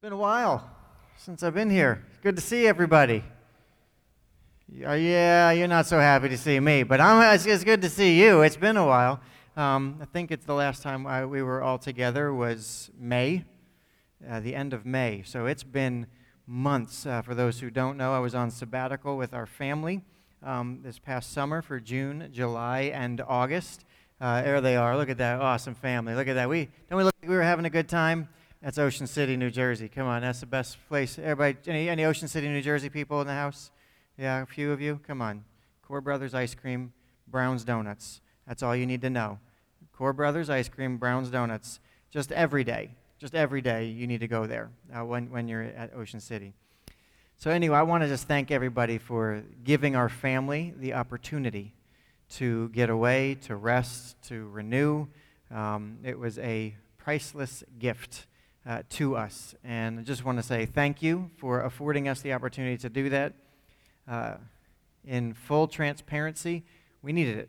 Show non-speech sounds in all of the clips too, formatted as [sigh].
been a while since I've been here. It's good to see everybody. Yeah, you're not so happy to see me, but I'm, it's, it's good to see you. It's been a while. Um, I think it's the last time I, we were all together was May, uh, the end of May. So it's been months. Uh, for those who don't know, I was on sabbatical with our family um, this past summer for June, July, and August. Uh, there they are. Look at that awesome family. Look at that. We don't we look like we were having a good time? That's Ocean City, New Jersey. Come on, that's the best place. Everybody, any, any Ocean City, New Jersey people in the house? Yeah, a few of you? Come on. Kohr Brothers Ice Cream, Brown's Donuts. That's all you need to know. Kohr Brothers Ice Cream, Brown's Donuts. Just every day. Just every day you need to go there uh, when, when you're at Ocean City. So, anyway, I want to just thank everybody for giving our family the opportunity to get away, to rest, to renew. Um, it was a priceless gift uh, to us. And I just want to say thank you for affording us the opportunity to do that. Uh, in full transparency, we needed it.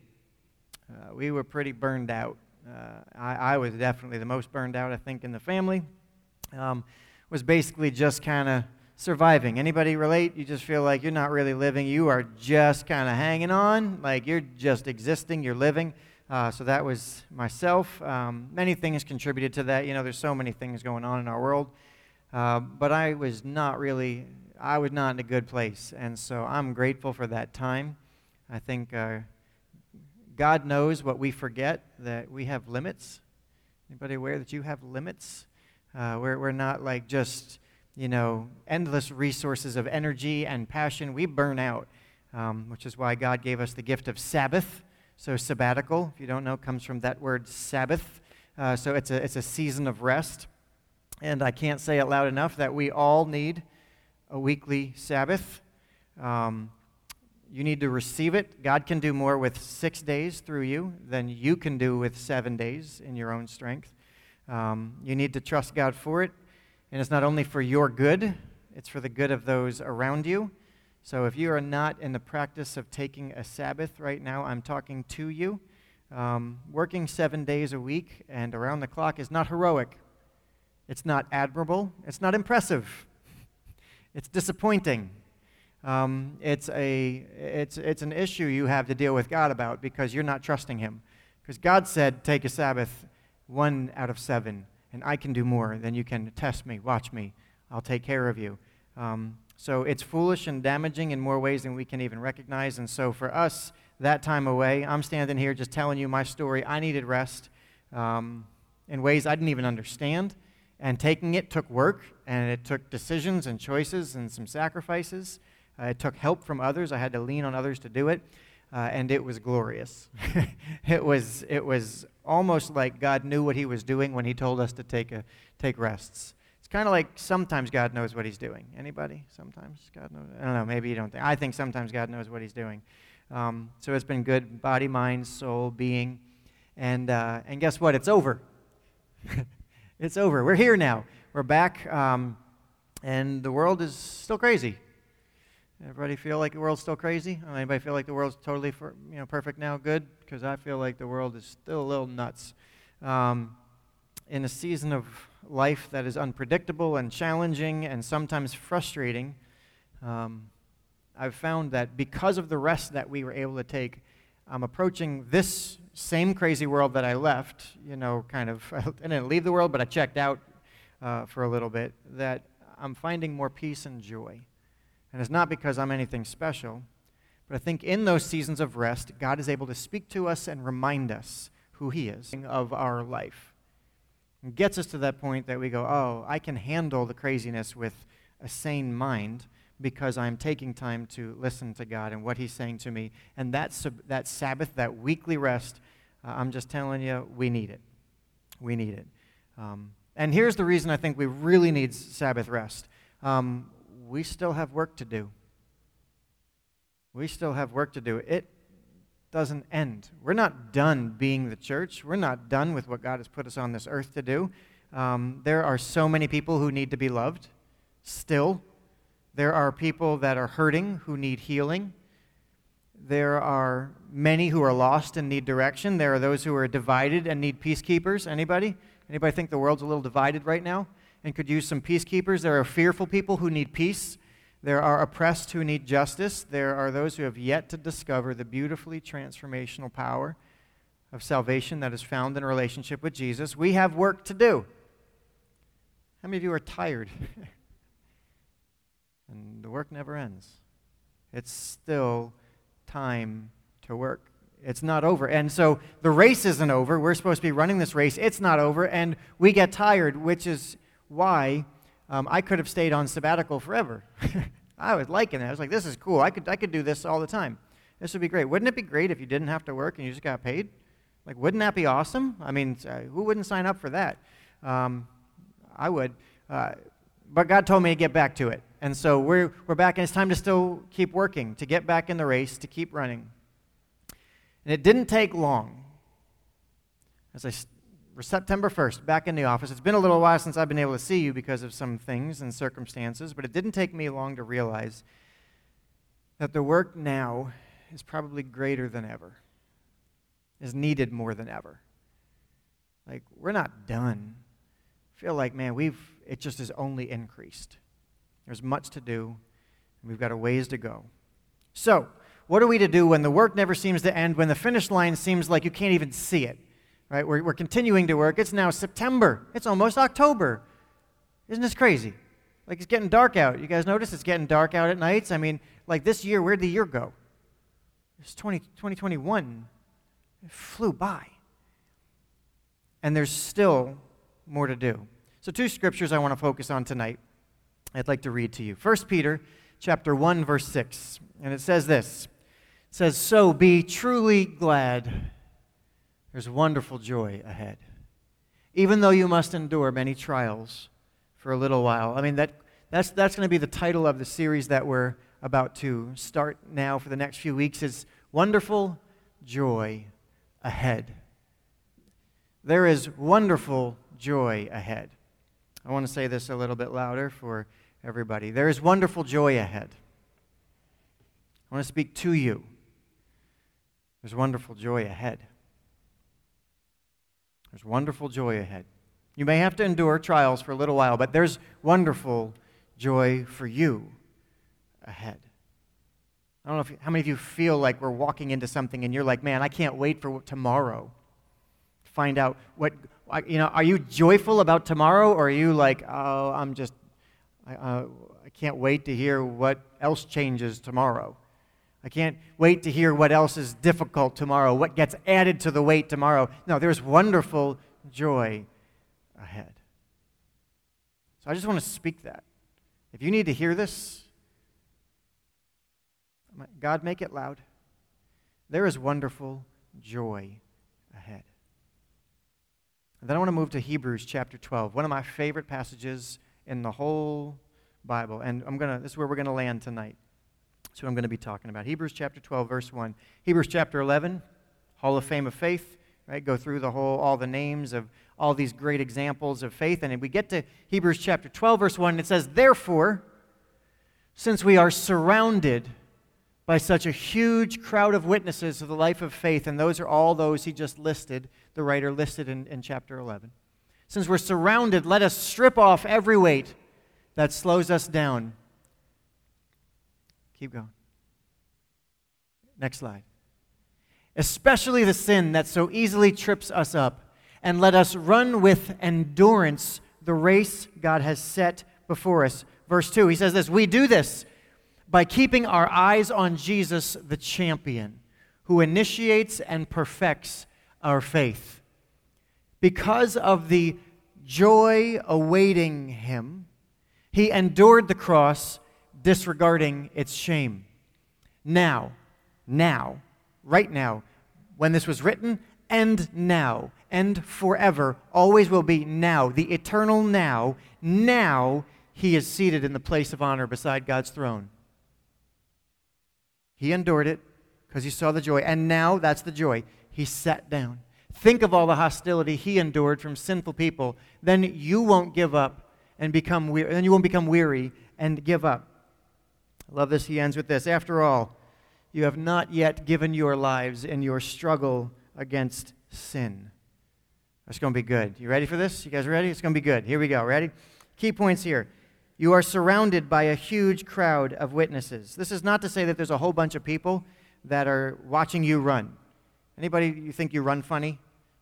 Uh, we were pretty burned out. Uh, I, I, was definitely the most burned out, I think, in the family. Um, was basically just kind of surviving. Anybody relate? You just feel like you're not really living. You are just kind of hanging on, like you're just existing, you're living. Uh, so that was myself. Um, many things contributed to that. You know, there's so many things going on in our world. Uh, but I was not really, I was not in a good place. And so I'm grateful for that time. I think uh, God knows what we forget, that we have limits. Anybody aware that you have limits? Uh, we're, we're not like just, you know, endless resources of energy and passion. We burn out, um, which is why God gave us the gift of Sabbath so, sabbatical, if you don't know, comes from that word Sabbath. Uh, so, it's a, it's a season of rest. And I can't say it loud enough that we all need a weekly Sabbath. Um, you need to receive it. God can do more with six days through you than you can do with seven days in your own strength. Um, you need to trust God for it. And it's not only for your good, it's for the good of those around you. So if you are not in the practice of taking a Sabbath right now, I'm talking to you. Um, working seven days a week and around the clock is not heroic. It's not admirable. It's not impressive. It's disappointing. Um, it's, a, it's, it's an issue you have to deal with God about because you're not trusting Him. Because God said, take a Sabbath one out of seven, and I can do more than you can test me, watch me. I'll take care of you. Um, so it's foolish and damaging in more ways than we can even recognize. And so for us, that time away, I'm standing here just telling you my story. I needed rest um, in ways I didn't even understand. And taking it took work, and it took decisions and choices and some sacrifices. Uh, it took help from others. I had to lean on others to do it. Uh, and it was glorious. [laughs] it, was, it was almost like God knew what He was doing when He told us to take, a, take rests kind of like sometimes God knows what he's doing. Anybody? Sometimes God knows. I don't know. Maybe you don't think. I think sometimes God knows what he's doing. Um, so it's been good body, mind, soul, being. And, uh, and guess what? It's over. [laughs] it's over. We're here now. We're back. Um, and the world is still crazy. Everybody feel like the world's still crazy? Anybody feel like the world's totally for, you know, perfect now? Good? Because I feel like the world is still a little nuts. Um, in a season of life that is unpredictable and challenging and sometimes frustrating, um, I've found that because of the rest that we were able to take, I'm approaching this same crazy world that I left, you know, kind of, [laughs] I didn't leave the world, but I checked out uh, for a little bit, that I'm finding more peace and joy. And it's not because I'm anything special, but I think in those seasons of rest, God is able to speak to us and remind us who He is of our life. Gets us to that point that we go, oh, I can handle the craziness with a sane mind because I'm taking time to listen to God and what He's saying to me. And that, that Sabbath, that weekly rest, uh, I'm just telling you, we need it. We need it. Um, and here's the reason I think we really need Sabbath rest um, we still have work to do. We still have work to do. It doesn't end. We're not done being the church. We're not done with what God has put us on this earth to do. Um, there are so many people who need to be loved still. There are people that are hurting who need healing. There are many who are lost and need direction. There are those who are divided and need peacekeepers. Anybody? Anybody think the world's a little divided right now? and could use some peacekeepers. There are fearful people who need peace. There are oppressed who need justice. There are those who have yet to discover the beautifully transformational power of salvation that is found in relationship with Jesus. We have work to do. How many of you are tired? [laughs] and the work never ends. It's still time to work. It's not over. And so the race isn't over. We're supposed to be running this race. It's not over. And we get tired, which is why um, I could have stayed on sabbatical forever. [laughs] I was liking it. I was like, this is cool. I could, I could do this all the time. This would be great. Wouldn't it be great if you didn't have to work and you just got paid? Like, wouldn't that be awesome? I mean, uh, who wouldn't sign up for that? Um, I would. Uh, but God told me to get back to it. And so we're, we're back, and it's time to still keep working, to get back in the race, to keep running. And it didn't take long. As I September 1st, back in the office. It's been a little while since I've been able to see you because of some things and circumstances, but it didn't take me long to realize that the work now is probably greater than ever, is needed more than ever. Like, we're not done. I feel like, man, we've, it just has only increased. There's much to do, and we've got a ways to go. So, what are we to do when the work never seems to end, when the finish line seems like you can't even see it? Right? We're, we're continuing to work. It's now September. It's almost October. Isn't this crazy? Like it's getting dark out. You guys notice it's getting dark out at nights? I mean, like this year, where'd the year go? It's 20, 2021. It flew by. And there's still more to do. So two scriptures I want to focus on tonight. I'd like to read to you. 1 Peter chapter 1 verse 6. And it says this. It says, "So be truly glad there's wonderful joy ahead. Even though you must endure many trials for a little while. I mean, that, that's, that's going to be the title of the series that we're about to start now for the next few weeks is Wonderful Joy Ahead. There is wonderful joy ahead. I want to say this a little bit louder for everybody. There is wonderful joy ahead. I want to speak to you. There's wonderful joy ahead. There's wonderful joy ahead. You may have to endure trials for a little while, but there's wonderful joy for you ahead. I don't know if, how many of you feel like we're walking into something and you're like, man, I can't wait for tomorrow. To find out what, you know, are you joyful about tomorrow or are you like, oh, I'm just, I, uh, I can't wait to hear what else changes tomorrow? I can't wait to hear what else is difficult tomorrow, what gets added to the weight tomorrow. No, there's wonderful joy ahead. So I just want to speak that. If you need to hear this, God, make it loud. There is wonderful joy ahead. And then I want to move to Hebrews chapter 12, one of my favorite passages in the whole Bible. And I'm to, this is where we're going to land tonight. That's what I'm going to be talking about. Hebrews chapter 12, verse 1. Hebrews chapter 11, Hall of Fame of Faith, right? Go through the whole, all the names of all these great examples of faith. And we get to Hebrews chapter 12, verse 1, and it says, Therefore, since we are surrounded by such a huge crowd of witnesses of the life of faith, and those are all those he just listed, the writer listed in, in chapter 11. Since we're surrounded, let us strip off every weight that slows us down Keep going. Next slide. Especially the sin that so easily trips us up, and let us run with endurance the race God has set before us. Verse 2, he says this We do this by keeping our eyes on Jesus, the champion, who initiates and perfects our faith. Because of the joy awaiting him, he endured the cross disregarding its shame. Now, now, right now, when this was written, and now, and forever, always will be now, the eternal now. Now, he is seated in the place of honor beside God's throne. He endured it because he saw the joy, and now that's the joy. He sat down. Think of all the hostility he endured from sinful people. Then you won't give up and become weary. Then you won't become weary and give up. I love this. He ends with this. After all, you have not yet given your lives in your struggle against sin. It's going to be good. You ready for this? You guys ready? It's going to be good. Here we go. Ready? Key points here. You are surrounded by a huge crowd of witnesses. This is not to say that there's a whole bunch of people that are watching you run. Anybody you think you run funny?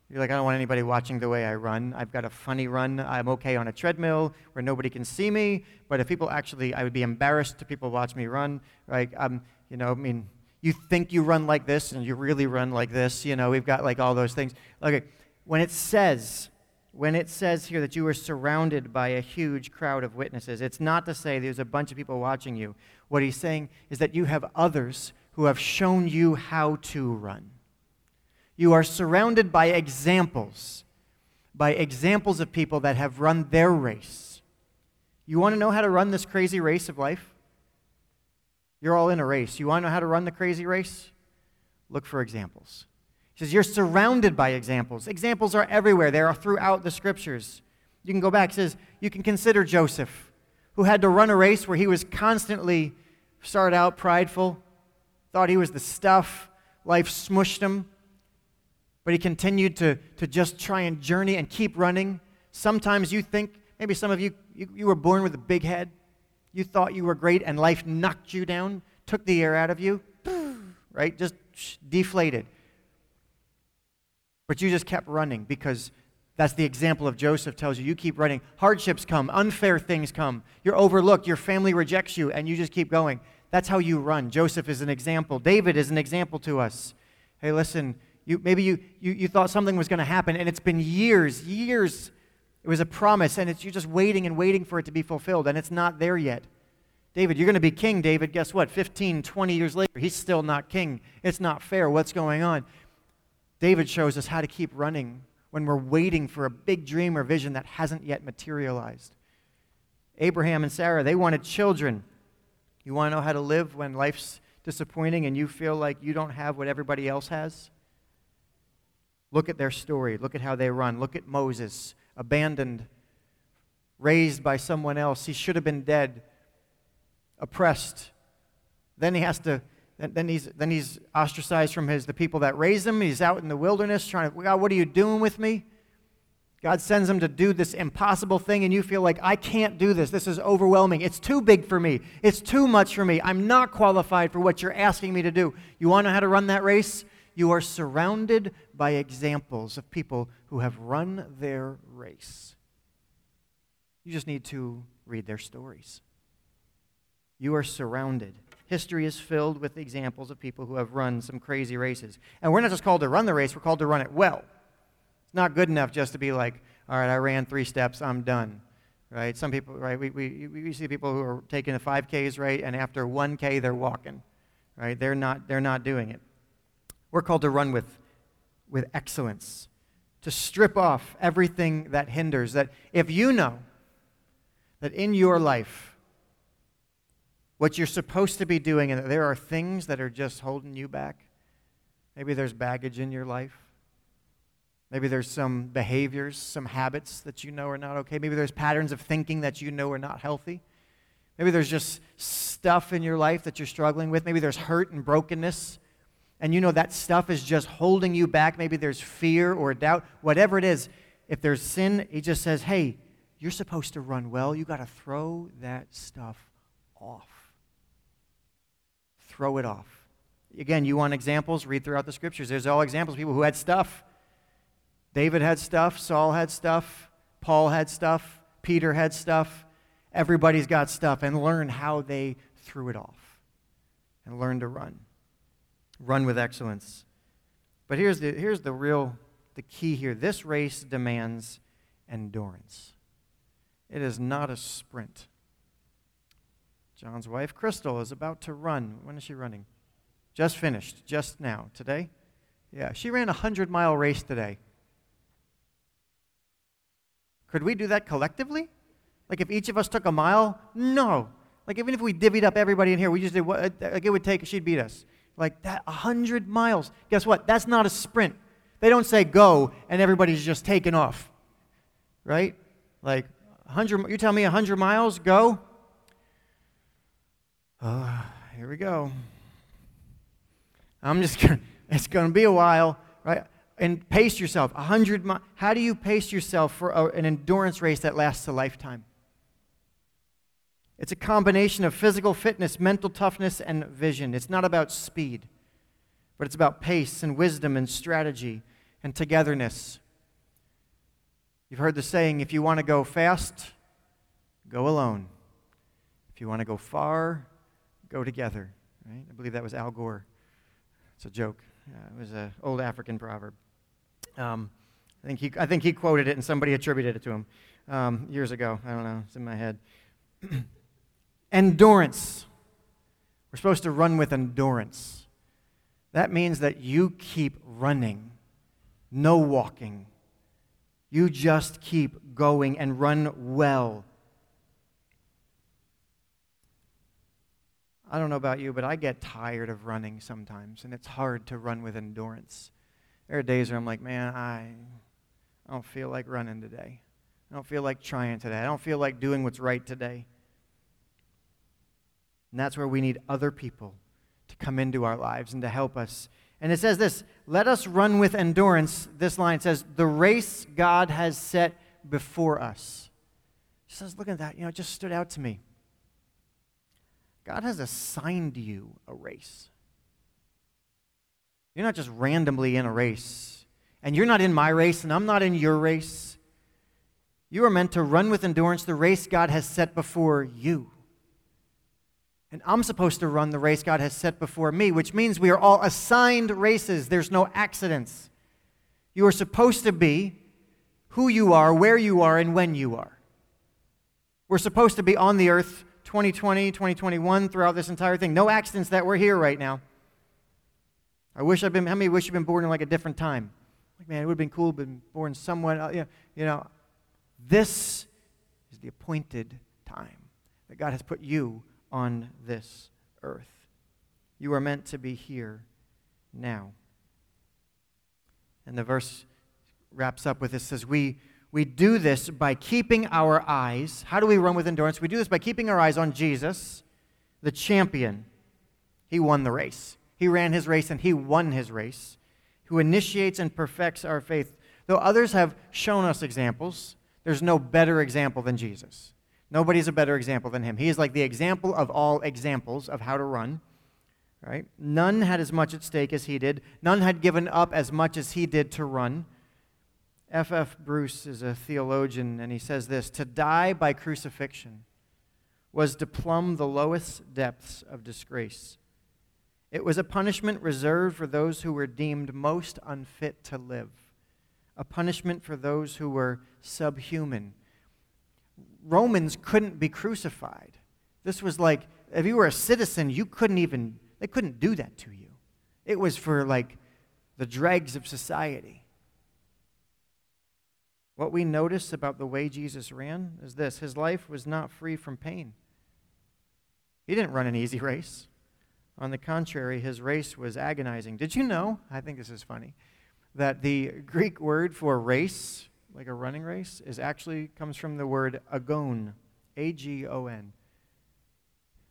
You're like, I don't want anybody watching the way I run. I've got a funny run. I'm okay on a treadmill where nobody can see me. But if people actually, I would be embarrassed to people watch me run. Right? Um, you know, I mean, you think you run like this and you really run like this. You know, we've got like all those things. Okay, when it says, when it says here that you are surrounded by a huge crowd of witnesses, it's not to say there's a bunch of people watching you. What he's saying is that you have others who have shown you how to run. You are surrounded by examples, by examples of people that have run their race. You want to know how to run this crazy race of life? You're all in a race. You want to know how to run the crazy race? Look for examples. He says, You're surrounded by examples. Examples are everywhere, they are throughout the scriptures. You can go back. He says, You can consider Joseph, who had to run a race where he was constantly, started out prideful, thought he was the stuff, life smushed him but he continued to, to just try and journey and keep running. Sometimes you think, maybe some of you, you, you were born with a big head. You thought you were great, and life knocked you down, took the air out of you, [sighs] right? Just deflated. But you just kept running because that's the example of Joseph tells you. You keep running. Hardships come, unfair things come. You're overlooked, your family rejects you, and you just keep going. That's how you run. Joseph is an example. David is an example to us. Hey, listen, you, maybe you, you, you thought something was going to happen, and it's been years, years. It was a promise, and it's, you're just waiting and waiting for it to be fulfilled, and it's not there yet. David, you're going to be king, David. Guess what? 15, 20 years later, he's still not king. It's not fair. What's going on? David shows us how to keep running when we're waiting for a big dream or vision that hasn't yet materialized. Abraham and Sarah, they wanted children. You want to know how to live when life's disappointing and you feel like you don't have what everybody else has? Look at their story. Look at how they run. Look at Moses, abandoned, raised by someone else. He should have been dead, oppressed. Then he has to. Then he's, then he's ostracized from his, the people that raised him. He's out in the wilderness trying to, God, what are you doing with me? God sends him to do this impossible thing, and you feel like, I can't do this. This is overwhelming. It's too big for me. It's too much for me. I'm not qualified for what you're asking me to do. You want to know how to run that race? You are surrounded by examples of people who have run their race. You just need to read their stories. You are surrounded. History is filled with examples of people who have run some crazy races. And we're not just called to run the race, we're called to run it well. It's not good enough just to be like, all right, I ran three steps, I'm done. Right? Some people, right? We, we, we see people who are taking the 5Ks, right? And after 1K, they're walking. Right? They're not, they're not doing it. We're called to run with, with excellence, to strip off everything that hinders. That if you know that in your life, what you're supposed to be doing, and that there are things that are just holding you back, maybe there's baggage in your life. Maybe there's some behaviors, some habits that you know are not okay. Maybe there's patterns of thinking that you know are not healthy. Maybe there's just stuff in your life that you're struggling with. Maybe there's hurt and brokenness and you know that stuff is just holding you back, maybe there's fear or doubt, whatever it is, if there's sin, he just says, hey, you're supposed to run well. You got to throw that stuff off. Throw it off. Again, you want examples? Read throughout the scriptures. There's all examples of people who had stuff. David had stuff, Saul had stuff, Paul had stuff, Peter had stuff. Everybody's got stuff, and learn how they threw it off and learn to run run with excellence. But here's the, here's the real the key here. This race demands endurance. It is not a sprint. John's wife, Crystal, is about to run. When is she running? Just finished, just now. Today? Yeah, she ran a 100 mile race today. Could we do that collectively? Like if each of us took a mile? No. Like even if we divvied up everybody in here, we just did what like it would take, she'd beat us. Like that, 100 miles. Guess what? That's not a sprint. They don't say go and everybody's just taking off. Right? Like 100, you tell me 100 miles, go. Uh, here we go. I'm just [laughs] gonna, it's going to be a while, right? And pace yourself. 100 miles. How do you pace yourself for a, an endurance race that lasts a lifetime? It's a combination of physical fitness, mental toughness, and vision. It's not about speed, but it's about pace and wisdom and strategy and togetherness. You've heard the saying if you want to go fast, go alone. If you want to go far, go together. Right? I believe that was Al Gore. It's a joke. it was an old African proverb. Um, I, think he, I think he quoted it and somebody attributed it to him um, years ago. I don't know. It's in my head. [clears throat] endurance. We're supposed to run with endurance. That means that you keep running, no walking. You just keep going and run well. I don't know about you, but I get tired of running sometimes, and it's hard to run with endurance. There are days where I'm like, man, I, I don't feel like running today. I don't feel like trying today. I don't feel like doing what's right today. And that's where we need other people to come into our lives and to help us. And it says this let us run with endurance. This line says, the race God has set before us. Just says, look at that. You know, it just stood out to me. God has assigned you a race. You're not just randomly in a race. And you're not in my race, and I'm not in your race. You are meant to run with endurance the race God has set before you. And I'm supposed to run the race God has set before me, which means we are all assigned races. There's no accidents. You are supposed to be who you are, where you are, and when you are. We're supposed to be on the earth 2020, 2021, throughout this entire thing. No accidents that we're here right now. I wish I'd been, how many wish you'd been born in like a different time? Like, man, it would have been cool been born somewhere. Uh, you, know, you know, this is the appointed time that God has put you on this earth. You are meant to be here now. And the verse wraps up with this says, We, we do this by keeping our eyes. How do we run with endurance? We do this by keeping our eyes on Jesus, the champion. He won the race. He ran his race and he won his race, who initiates and perfects our faith. Though others have shown us examples, there's no better example than Jesus. Nobody's a better example than him. He is like the example of all examples of how to run. Right? None had as much at stake as he did. None had given up as much as he did to run. F. F. Bruce is a theologian, and he says this To die by crucifixion was to plumb the lowest depths of disgrace. It was a punishment reserved for those who were deemed most unfit to live, a punishment for those who were subhuman, Romans couldn't be crucified. This was like, if you were a citizen, you couldn't even, they couldn't do that to you. It was for like the dregs of society. What we notice about the way Jesus ran is this his life was not free from pain. He didn't run an easy race. On the contrary, his race was agonizing. Did you know? I think this is funny. That the Greek word for race like a running race, is actually comes from the word agon, A G O N.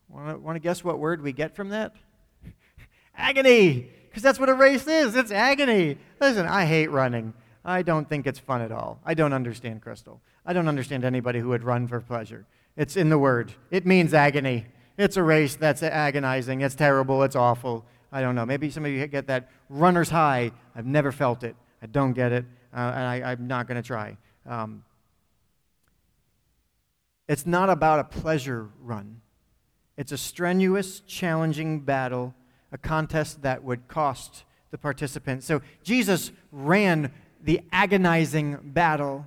Want to guess what word we get from that? [laughs] agony, because that's what a race is. It's agony. Listen, I hate running. I don't think it's fun at all. I don't understand Crystal. I don't understand anybody who would run for pleasure. It's in the word. It means agony. It's a race that's agonizing. It's terrible. It's awful. I don't know. Maybe some of you get that runner's high. I've never felt it. I don't get it uh, and I, am not going to try. Um, it's not about a pleasure run. It's a strenuous, challenging battle, a contest that would cost the participants. So Jesus ran the agonizing battle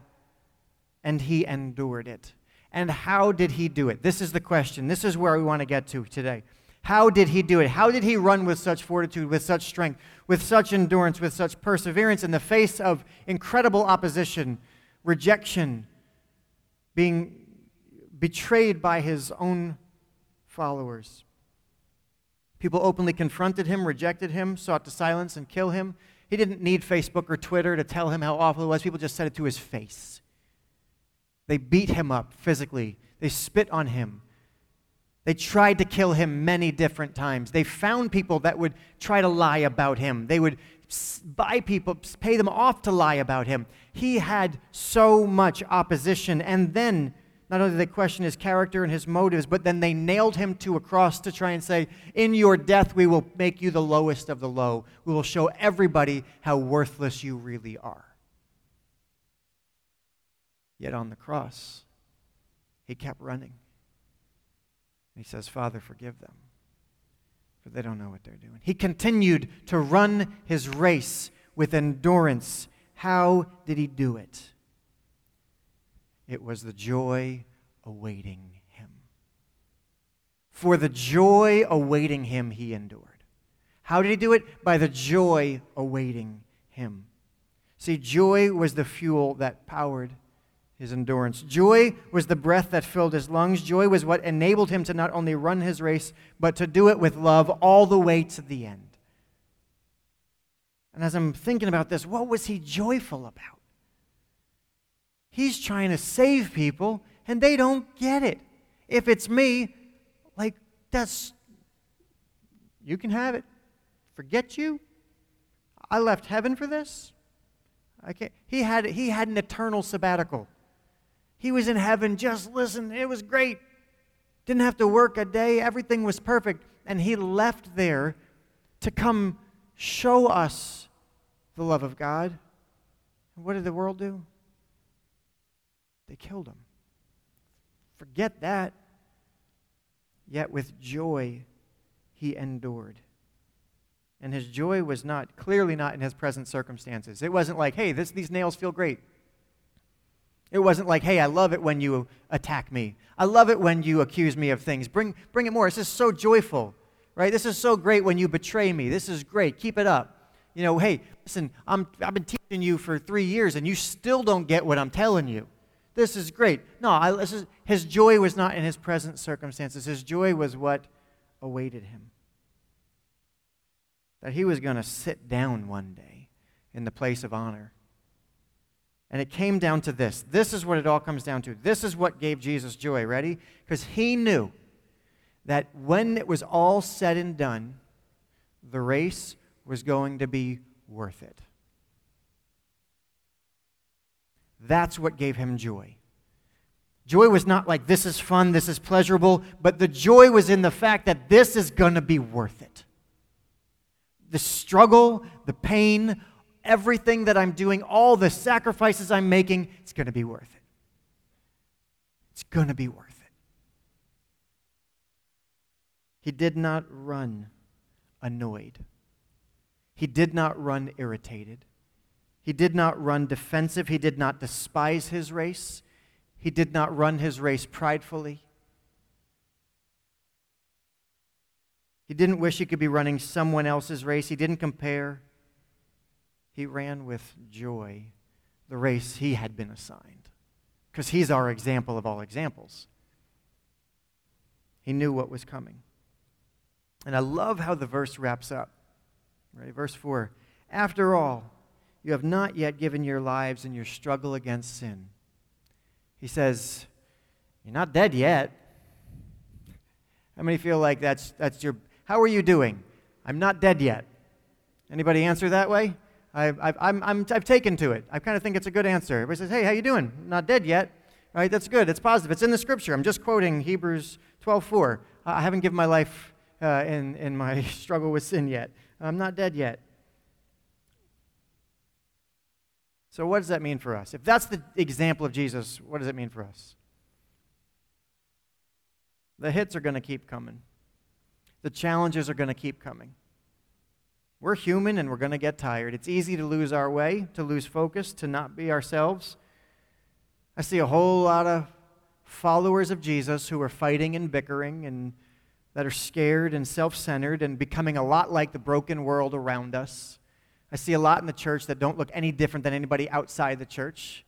and he endured it. And how did he do it? This is the question. This is where we want to get to today. How did he do it? How did he run with such fortitude, with such strength, with such endurance, with such perseverance in the face of incredible opposition, rejection, being betrayed by his own followers? People openly confronted him, rejected him, sought to silence and kill him. He didn't need Facebook or Twitter to tell him how awful it was. People just said it to his face. They beat him up physically, they spit on him. They tried to kill him many different times. They found people that would try to lie about him. They would buy people, pay them off to lie about him. He had so much opposition. And then not only did they question his character and his motives, but then they nailed him to a cross to try and say, In your death, we will make you the lowest of the low. We will show everybody how worthless you really are. Yet on the cross, he kept running. He says, Father, forgive them, for they don't know what they're doing. He continued to run his race with endurance. How did he do it? It was the joy awaiting him. For the joy awaiting him, he endured. How did he do it? By the joy awaiting him. See, joy was the fuel that powered his endurance. Joy was the breath that filled his lungs. Joy was what enabled him to not only run his race, but to do it with love all the way to the end. And as I'm thinking about this, what was he joyful about? He's trying to save people, and they don't get it. If it's me, like, that's, you can have it. Forget you. I left heaven for this. Can't. He had, he had an eternal sabbatical. He was in heaven, just listen, it was great. Didn't have to work a day, everything was perfect. And he left there to come show us the love of God. And what did the world do? They killed him. Forget that. Yet with joy he endured. And his joy was not, clearly not in his present circumstances. It wasn't like, hey, this, these nails feel great. It wasn't like, hey, I love it when you attack me. I love it when you accuse me of things. Bring, bring it more. This is so joyful, right? This is so great when you betray me. This is great. Keep it up. You know, hey, listen, I'm, I've been teaching you for three years and you still don't get what I'm telling you. This is great. No, I, this is, his joy was not in his present circumstances. His joy was what awaited him. That he was going to sit down one day in the place of honor. And it came down to this. This is what it all comes down to. This is what gave Jesus joy. Ready? Because he knew that when it was all said and done, the race was going to be worth it. That's what gave him joy. Joy was not like, this is fun, this is pleasurable, but the joy was in the fact that this is going to be worth it. The struggle, the pain, everything that I'm doing, all the sacrifices I'm making, it's going to be worth it. It's going to be worth it. He did not run annoyed. He did not run irritated. He did not run defensive. He did not despise his race. He did not run his race pridefully. He didn't wish he could be running someone else's race. He didn't compare. He ran with joy the race he had been assigned because he's our example of all examples. He knew what was coming. And I love how the verse wraps up. Right? Verse 4 After all, you have not yet given your lives in your struggle against sin. He says, You're not dead yet. How many feel like that's, that's your. How are you doing? I'm not dead yet. Anybody answer that way? I've, I've, I'm, I'm, I've taken to it. I kind of think it's a good answer. Everybody says, Hey, how you doing? Not dead yet. Right? That's good. It's positive. It's in the scripture. I'm just quoting Hebrews 12:4. I haven't given my life uh, in, in my [laughs] struggle with sin yet. I'm not dead yet. So, what does that mean for us? If that's the example of Jesus, what does it mean for us? The hits are going to keep coming, the challenges are going to keep coming. We're human and we're going to get tired. It's easy to lose our way, to lose focus, to not be ourselves. I see a whole lot of followers of Jesus who are fighting and bickering and that are scared and self centered and becoming a lot like the broken world around us. I see a lot in the church that don't look any different than anybody outside the church.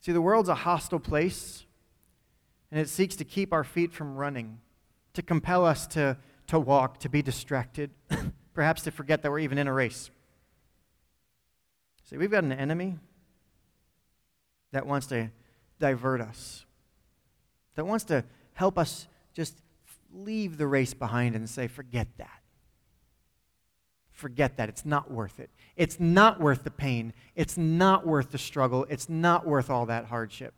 See, the world's a hostile place, and it seeks to keep our feet from running, to compel us to, to walk, to be distracted, [coughs] perhaps to forget that we're even in a race. See, we've got an enemy that wants to divert us, that wants to help us just leave the race behind and say, forget that forget that. It's not worth it. It's not worth the pain. It's not worth the struggle. It's not worth all that hardship.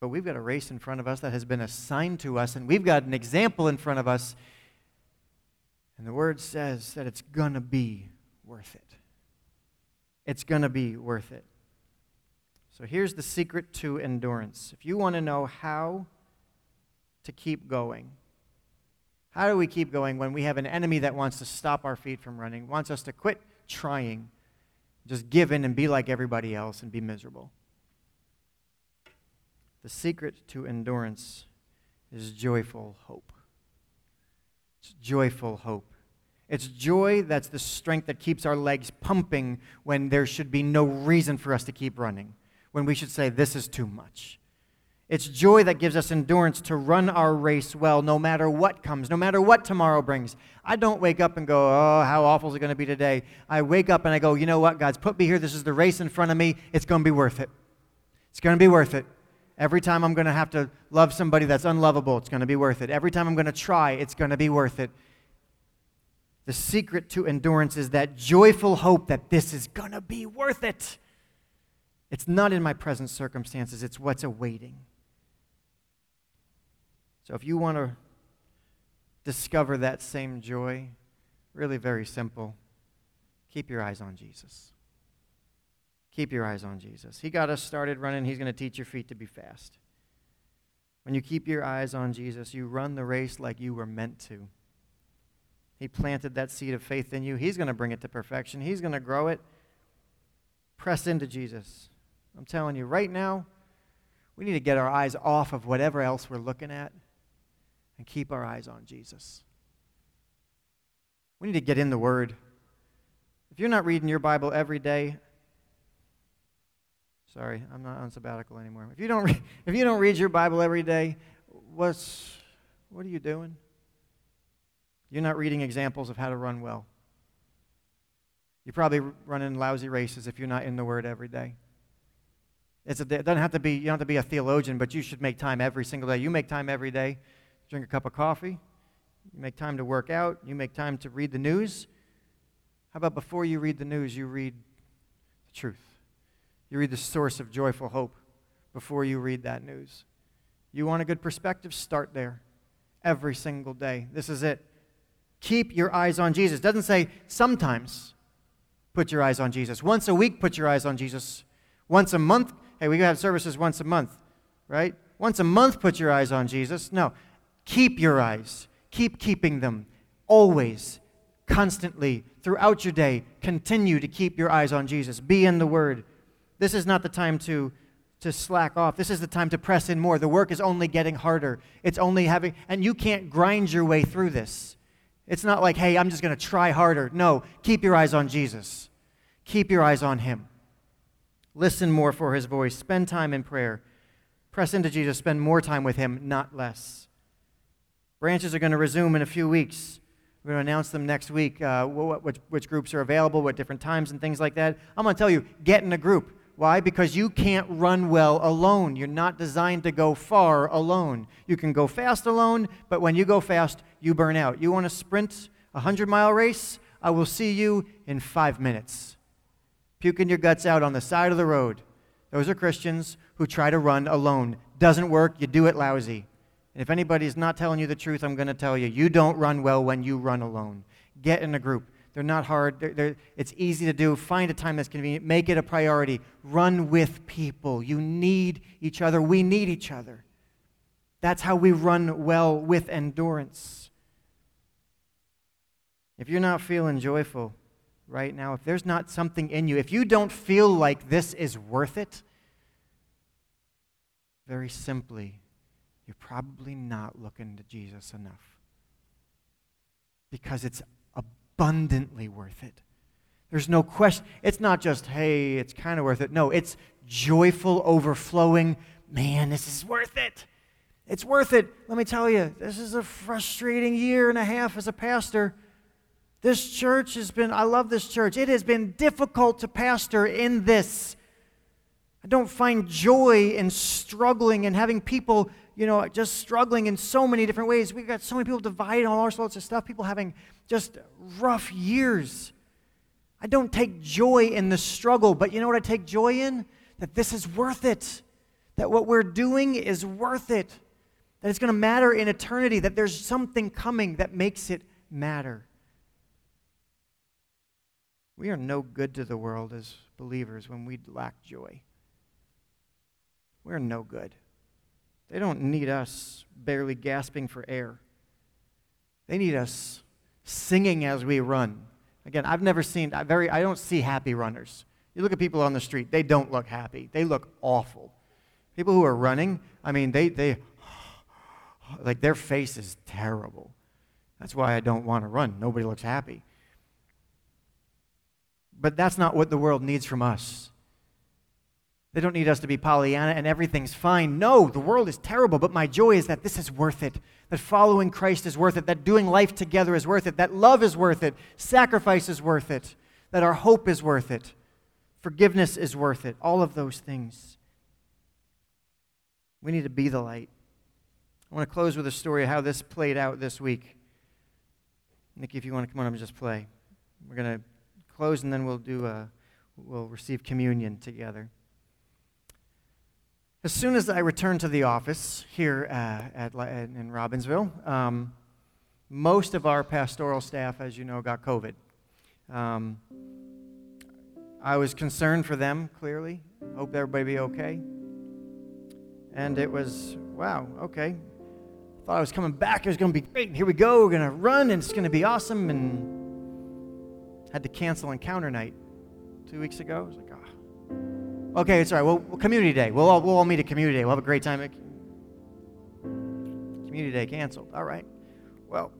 But we've got a race in front of us that has been assigned to us, and we've got an example in front of us. And the word says that it's going to be worth it. It's going to be worth it. So here's the secret to endurance. If you want to know how to keep going, how do we keep going when we have an enemy that wants to stop our feet from running, wants us to quit trying, just give in and be like everybody else and be miserable? The secret to endurance is joyful hope. It's joyful hope. It's joy that's the strength that keeps our legs pumping when there should be no reason for us to keep running when we should say, This is too much. It's joy that gives us endurance to run our race well, no matter what comes, no matter what tomorrow brings. I don't wake up and go, Oh, how awful is it going to be today? I wake up and I go, You know what? God's put me here. This is the race in front of me. It's going to be worth it. It's going to be worth it. Every time I'm going to have to love somebody that's unlovable, it's going to be worth it. Every time I'm going to try, it's going to be worth it. The secret to endurance is that joyful hope that this is going to be worth it. It's not in my present circumstances, it's what's awaiting. So if you want to discover that same joy, really very simple. Keep your eyes on Jesus. Keep your eyes on Jesus. He got us started running, He's going to teach your feet to be fast. When you keep your eyes on Jesus, you run the race like you were meant to. He planted that seed of faith in you. He's going to bring it to perfection. He's going to grow it. Press into Jesus. I'm telling you, right now, we need to get our eyes off of whatever else we're looking at and keep our eyes on Jesus. We need to get in the Word. If you're not reading your Bible every day, sorry, I'm not on sabbatical anymore. If you don't, re- [laughs] if you don't read your Bible every day, what's, what are you doing? You're not reading examples of how to run well. You're probably running lousy races if you're not in the Word every day. A, it doesn't have to be, you don't have to be a theologian, but you should make time every single day. You make time every day. To drink a cup of coffee. You make time to work out. You make time to read the news. How about before you read the news, you read the truth? You read the source of joyful hope before you read that news. You want a good perspective? Start there every single day. This is it. Keep your eyes on Jesus. It doesn't say sometimes put your eyes on Jesus. Once a week, put your eyes on Jesus. Once a month, hey, we have services once a month, right? Once a month, put your eyes on Jesus. No, keep your eyes. Keep keeping them. Always, constantly, throughout your day, continue to keep your eyes on Jesus. Be in the Word. This is not the time to, to slack off. This is the time to press in more. The work is only getting harder. It's only having, and you can't grind your way through this. It's not like, hey, I'm just going to try harder. No, keep your eyes on Jesus. Keep your eyes on Him. Listen more for his voice. Spend time in prayer. Press into Jesus. Spend more time with him, not less. Branches are going to resume in a few weeks. We're going to announce them next week, uh, what, which, which groups are available, what different times, and things like that. I'm going to tell you get in a group. Why? Because you can't run well alone. You're not designed to go far alone. You can go fast alone, but when you go fast, you burn out. You want to sprint a 100 mile race? I will see you in five minutes puking your guts out on the side of the road. Those are Christians who try to run alone. Doesn't work, you do it lousy. And if anybody's not telling you the truth, I'm going to tell you you don't run well when you run alone. Get in a group. They're not hard, they're, they're, it's easy to do. Find a time that's convenient, make it a priority. Run with people. You need each other. We need each other. That's how we run well with endurance. If you're not feeling joyful, right now, if there's not something in you, if you don't feel like this is worth it, very simply, you're probably not looking to Jesus enough. Because it's abundantly worth it. There's no question. It's not just, hey, it's kind of worth it. No, it's joyful, overflowing. Man, this is worth it. It's worth it. Let me tell you, this is a frustrating year and a half as a pastor. This church has been, I love this church. It has been difficult to pastor in this. I don't find joy in struggling and having people, you know, just struggling in so many different ways. We've got so many people divided on all sorts of stuff, people having just rough years. I don't take joy in the struggle, but you know what I take joy in? That this is worth it. that what we're doing is worth it, that it's going to matter in eternity, that there's something coming that makes it matter. We are no good to the world as believers when we lack joy. We're no good. They don't need us barely gasping for air. They need us singing as we run. Again, I've never seen, I, very, I don't see happy runners. You look at people on the street, they don't look happy. They look awful. People who are running, I mean, they, they [sighs] like their face is terrible. That's why I don't want to run. Nobody looks happy. But that's not what the world needs from us. They don't need us to be Pollyanna and everything's fine. No, the world is terrible, but my joy is that this is worth it. That following Christ is worth it. That doing life together is worth it. That love is worth it. Sacrifice is worth it. That our hope is worth it. Forgiveness is worth it. All of those things. We need to be the light. I want to close with a story of how this played out this week. Nikki, if you want to come on up and just play. We're going to close and then we'll do a, we'll receive communion together. As soon as I returned to the office here uh, at, in Robbinsville, um, most of our pastoral staff, as you know, got COVID. Um, I was concerned for them, clearly. Hope everybody be okay. And it was, wow, okay. Thought I was coming back. It was going to be great. Here we go. We're going to run, and it's going to be awesome. And had to cancel encounter night two weeks ago. I was like. Okay, it's all right. Well, community day. We'll all, we'll all meet at community day. We'll have a great time. Community day canceled. All right. Well,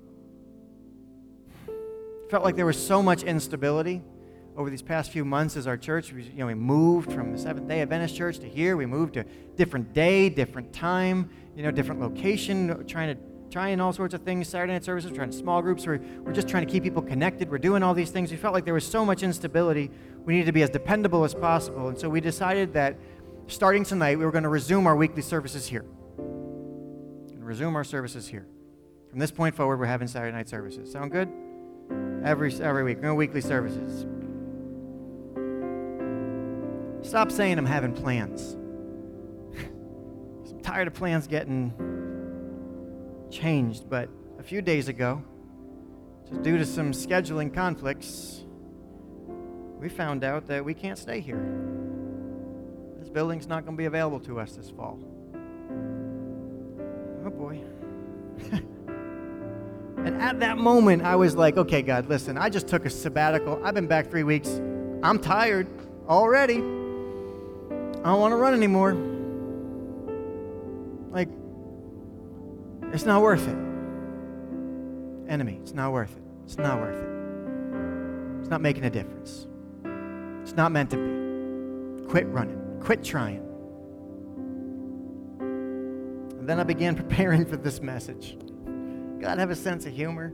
felt like there was so much instability over these past few months as our church. We, you know, we moved from the Seventh Day Adventist Church to here. We moved to different day, different time, you know, different location, trying to trying all sorts of things. Saturday night services, trying small groups. We're, we're just trying to keep people connected. We're doing all these things. We felt like there was so much instability. We needed to be as dependable as possible, and so we decided that starting tonight, we were going to resume our weekly services here. And resume our services here. From this point forward, we're having Saturday night services. Sound good? Every every week, no weekly services. Stop saying I'm having plans. [laughs] I'm tired of plans getting changed, but a few days ago, just due to some scheduling conflicts, we found out that we can't stay here. This building's not going to be available to us this fall. Oh boy. [laughs] and at that moment, I was like, okay, God, listen, I just took a sabbatical. I've been back three weeks. I'm tired already. I don't want to run anymore. It's not worth it. Enemy, it's not worth it. It's not worth it. It's not making a difference. It's not meant to be. Quit running. Quit trying. And then I began [laughs] preparing for this message. God have a sense of humor.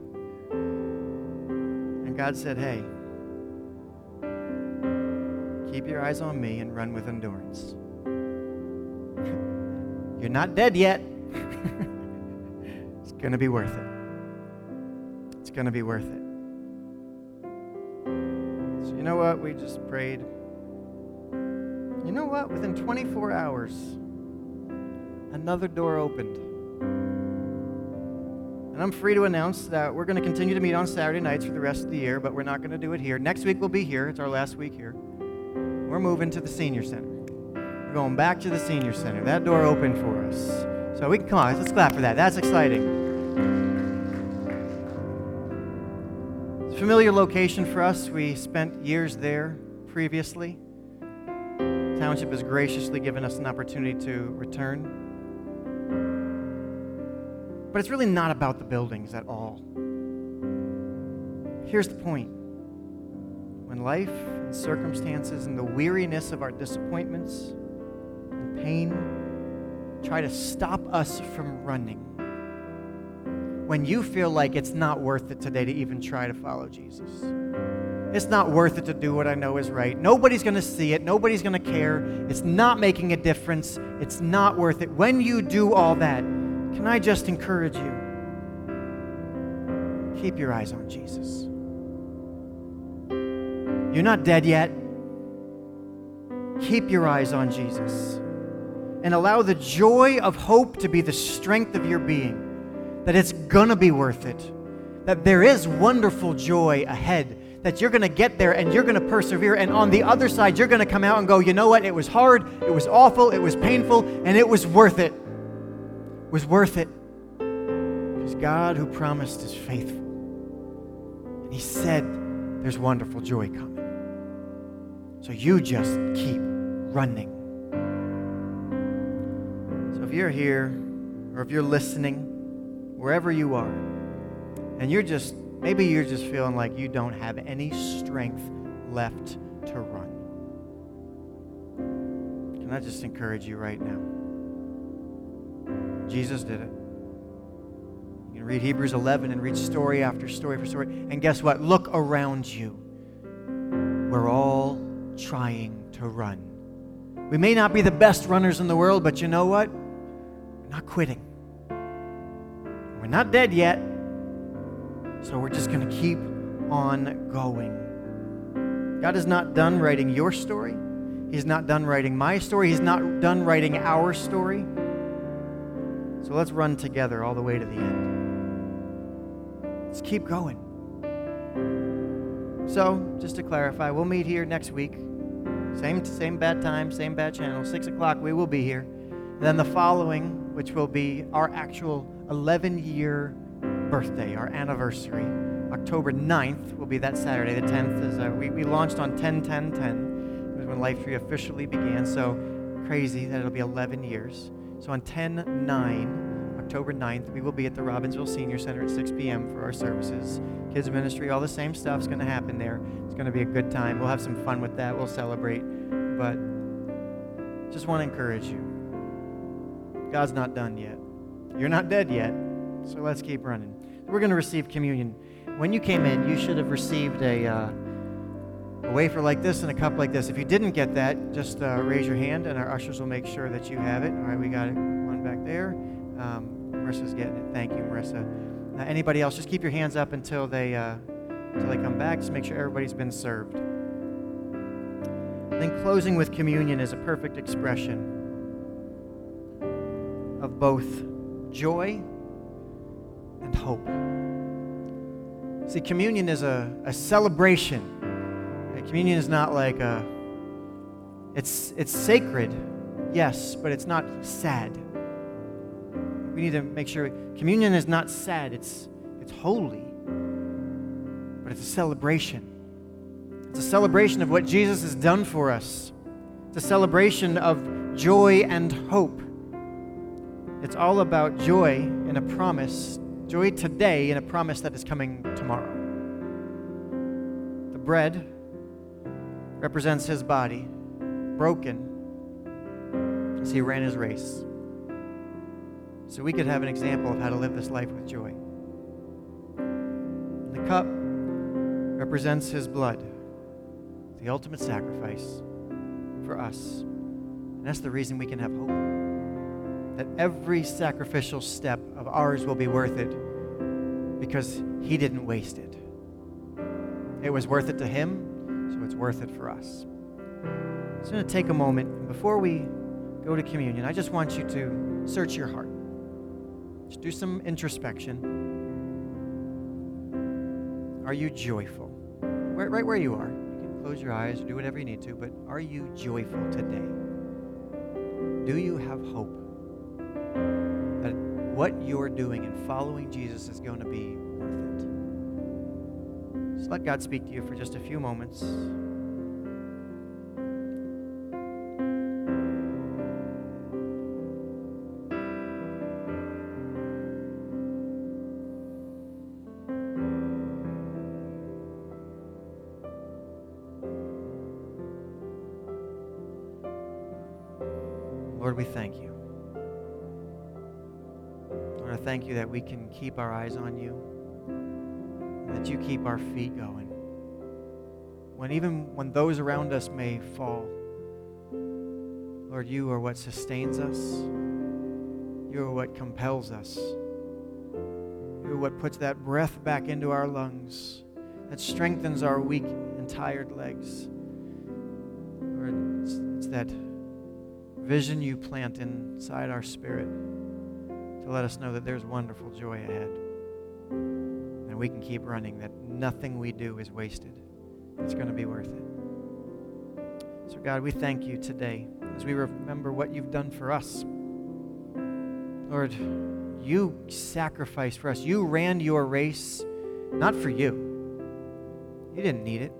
And God said, hey, Keep your eyes on me and run with endurance. [laughs] You're not dead yet. [laughs] it's going to be worth it. It's going to be worth it. So, you know what? We just prayed. You know what? Within 24 hours, another door opened. And I'm free to announce that we're going to continue to meet on Saturday nights for the rest of the year, but we're not going to do it here. Next week we'll be here. It's our last week here. We're moving to the senior center. We're going back to the senior center. That door opened for us. So we can come on, let's clap for that. That's exciting. Familiar location for us. We spent years there previously. Township has graciously given us an opportunity to return. But it's really not about the buildings at all. Here's the point when life and circumstances and the weariness of our disappointments and pain try to stop us from running. When you feel like it's not worth it today to even try to follow Jesus. It's not worth it to do what I know is right. Nobody's going to see it. Nobody's going to care. It's not making a difference. It's not worth it. When you do all that, can I just encourage you? Keep your eyes on Jesus. You're not dead yet. Keep your eyes on Jesus. and allow the joy of hope to be the strength of your being. That it's going to be worth it. That there is wonderful joy ahead. That you're going to get there and you're going to persevere. And on the other side, you're going to come out and go, you know what? It was hard, it was awful, it was painful, and it was worth it. It was worth it. Because God, who promised, is faithful. And He said, there's wonderful joy coming. So you just keep running. So if you're here, or if you're listening, wherever you are, and you're just, maybe you're just feeling like you don't have any strength left to run. Can I just encourage you right now? Jesus did it. You can read Hebrews 11 and read story after story after story. And guess what? Look around you. We're all trying to run. We may not be the best runners in the world, but you know what? We're not quitting. We're not dead yet. So we're just going to keep on going. God is not done writing your story. He's not done writing my story. He's not done writing our story. So let's run together all the way to the end. Let's keep going. So, just to clarify, we'll meet here next week. Same, same bad time, same bad channel, 6 o'clock, we will be here. Then the following, which will be our actual 11 year birthday, our anniversary, October 9th will be that Saturday. The 10th is, uh, we, we launched on 10 10 10. It was when Life Tree officially began. So crazy that it'll be 11 years. So on 10 9, October 9th, we will be at the Robbinsville Senior Center at 6 p.m. for our services. Kids ministry, all the same stuff is going to happen there. It's going to be a good time. We'll have some fun with that. We'll celebrate. But just want to encourage you. God's not done yet. You're not dead yet. So let's keep running. We're going to receive communion. When you came in, you should have received a, uh, a wafer like this and a cup like this. If you didn't get that, just uh, raise your hand and our ushers will make sure that you have it. All right, we got it. One back there. Um, Marissa's getting it. Thank you, Marissa. Uh, anybody else, just keep your hands up until they, uh, until they come back. Just make sure everybody's been served. Then closing with communion is a perfect expression of both joy and hope. See, communion is a, a celebration. Communion is not like a, it's, it's sacred, yes, but it's not sad we need to make sure communion is not sad, it's, it's holy, but it's a celebration. It's a celebration of what Jesus has done for us, it's a celebration of joy and hope. It's all about joy and a promise, joy today and a promise that is coming tomorrow. The bread represents his body, broken as he ran his race so we could have an example of how to live this life with joy. The cup represents his blood, the ultimate sacrifice for us. And that's the reason we can have hope. That every sacrificial step of ours will be worth it because he didn't waste it. It was worth it to him, so it's worth it for us. I'm going to take a moment. Before we go to communion, I just want you to search your heart. Just do some introspection. Are you joyful? Where, right where you are. You can close your eyes or do whatever you need to, but are you joyful today? Do you have hope what you're doing and following Jesus is going to be worth it? Just let God speak to you for just a few moments. Lord, we thank you. I thank you that we can keep our eyes on you, that you keep our feet going. When even when those around us may fall, Lord, you are what sustains us. You are what compels us. You are what puts that breath back into our lungs, that strengthens our weak and tired legs. Lord, it's, it's that vision you plant inside our spirit to let us know that there's wonderful joy ahead. And we can keep running, that nothing we do is wasted. It's going to be worth it. So, God, we thank you today as we remember what you've done for us. Lord, you sacrificed for us. You ran your race not for you. You didn't need it,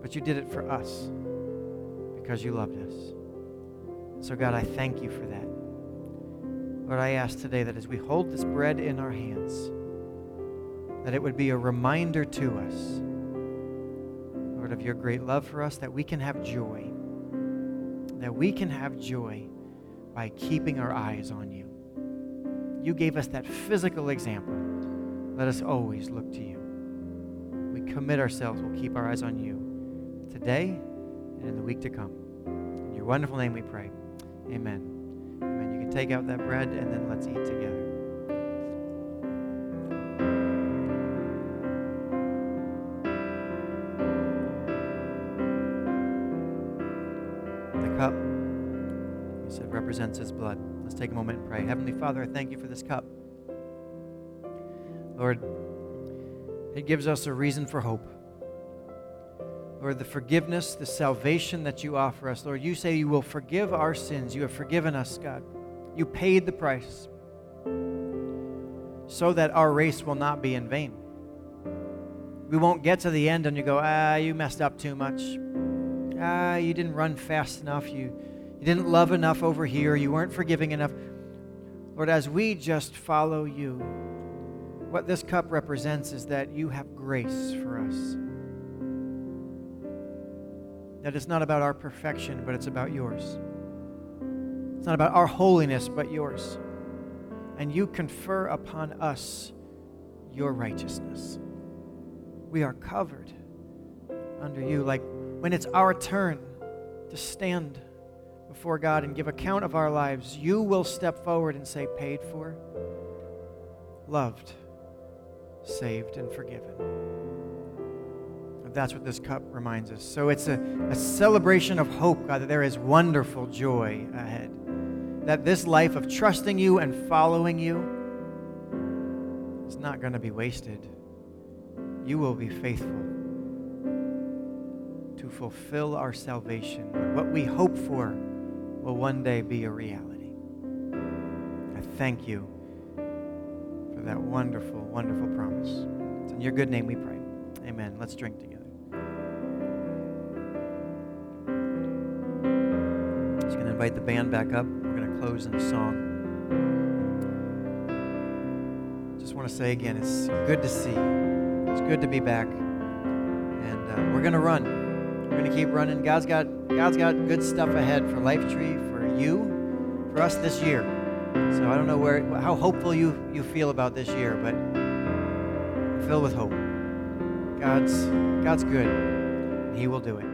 but you did it for us because you loved us. So, God, I thank you for that. Lord, I ask today that as we hold this bread in our hands, that it would be a reminder to us, Lord, of your great love for us, that we can have joy, that we can have joy by keeping our eyes on you. You gave us that physical example. Let us always look to you. We commit ourselves, we'll keep our eyes on you today and in the week to come. In your wonderful name we pray. Amen. Take out that bread and then let's eat together. The cup, he said, represents his blood. Let's take a moment and pray. Heavenly Father, I thank you for this cup. Lord, it gives us a reason for hope. Lord, the forgiveness, the salvation that you offer us. Lord, you say you will forgive our sins. You have forgiven us, God. You paid the price so that our race will not be in vain. We won't get to the end and you go, ah, you messed up too much. Ah, you didn't run fast enough. You, you didn't love enough over here. You weren't forgiving enough. Lord, as we just follow you, what this cup represents is that you have grace for us. That it's not about our perfection, but it's about yours. It's not about our holiness, but yours. And you confer upon us your righteousness. We are covered under you. Like when it's our turn to stand before God and give account of our lives, you will step forward and say, paid for, loved, saved, and forgiven. That's what this cup reminds us. So it's a, a celebration of hope, God, that there is wonderful joy ahead. That this life of trusting you and following you is not going to be wasted. You will be faithful to fulfill our salvation. What we hope for will one day be a reality. I thank you for that wonderful, wonderful promise. It's in your good name we pray. Amen. Let's drink together. Just going to invite the band back up. Close in song. Just want to say again, it's good to see. It's good to be back, and uh, we're to run. We're to keep running. God's got God's got good stuff ahead for Lifetree, for you, for us this year. So I don't know where how hopeful you you feel about this year, but I'm filled with hope. God's God's good. He will do it.